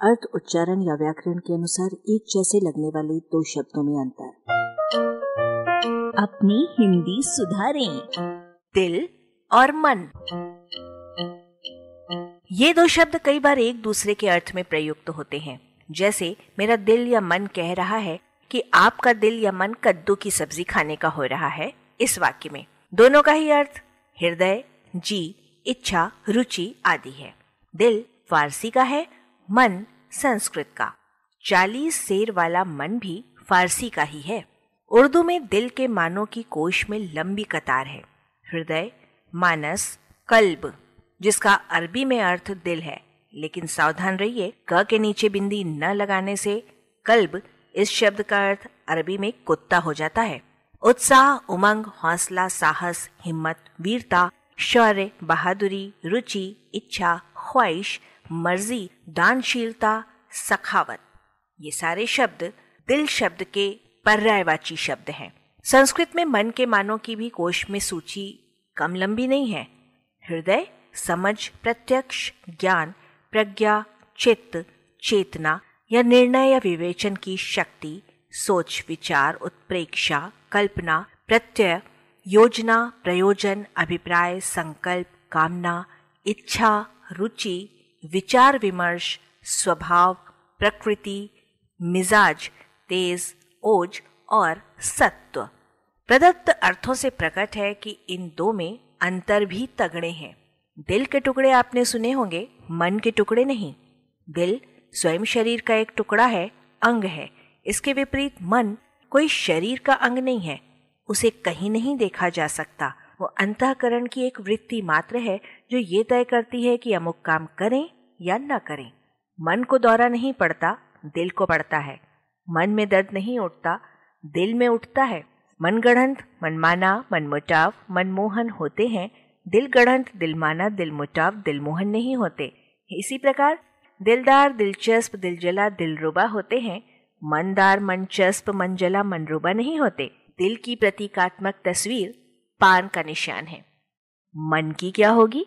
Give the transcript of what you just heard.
अर्थ, उच्चारण या व्याकरण के अनुसार एक जैसे लगने वाले दो शब्दों में अंतर अपनी हिंदी सुधारें, दिल और मन। ये दो शब्द कई बार एक दूसरे के अर्थ में प्रयुक्त होते हैं। जैसे, मेरा दिल या मन कह रहा है कि आपका दिल या मन कद्दू की सब्ज़ी खाने का हो रहा है, इस वाक्य में। दोनों का ही अर्थ, हृदय, जी, इच्छा, रुचि आदि है। दिल फारसी का है मन संस्कृत का। चालीस शेर वाला मन भी फारसी का ही है। उर्दू में दिल के मानों की कोश में लंबी कतार है। हृदय, मानस, कल्ब, जिसका अरबी में अर्थ दिल है, लेकिन सावधान रहिए, क के नीचे बिंदी न लगाने से कल्ब इस शब्द का अर्थ अरबी में कुत्ता हो जाता है। उत्साह, उमंग, हौसला, साहस, हिम्मत, वीरता, शौर्य, बहादुरी, रुचि, इच्छा, ख्वाहिश मर्ज़ी, दानशीलता, सखावत। ये सारे शब्द दिल शब्द के पर्यायवाची शब्द हैं। संस्कृत में मन के मानों की भी कोश में सूची कम लंबी नहीं है। हृदय, समझ, प्रत्यक्ष, ज्ञान, प्रज्ञा, चित्त, चेतना या निर्णय या विवेचन की शक्ति, सोच, विचार, उत्प्रेक्षा, कल्पना, प्रत्यय, योजना, प्रयोजन, अभिप्राय, संकल्प, कामना, इच्छा, रुचि विचार विमर्श, स्वभाव, प्रकृति, मिजाज, तेज, ओज और सत्व। प्रदत्त अर्थों से प्रकट है कि इन दो में अंतर भी तगड़े हैं। दिल के टुकड़े आपने सुने होंगे, मन के टुकड़े नहीं। दिल स्वयं शरीर का एक टुकड़ा है, अंग है। इसके विपरीत मन कोई शरीर का अंग नहीं है। उसे कहीं नहीं देखा जा सकता। वो अंतकरण की एक वृत्ति मात्र है, जो ये तय करती है कि अमुक काम करें या न करें। मन को दौरा नहीं पड़ता, दिल को पड़ता है। मन में दर्द नहीं उठता, दिल में उठता है। मन गढ़ंत मनमाना मनमुटाव मनमोहन होते हैं। दिल गढ़ंत दिलमाना दिलमुटाव दिलमोहन नहीं होते। इसी प्रकार दिलदार दिलचस्प दिलजला दिलरुबा होते हैं। मनदार मनचस्प मनजला मनरुबा नहीं होते। दिल की प्रतीकात्मक तस्वीर पान का निशान है। मन की क्या होगी?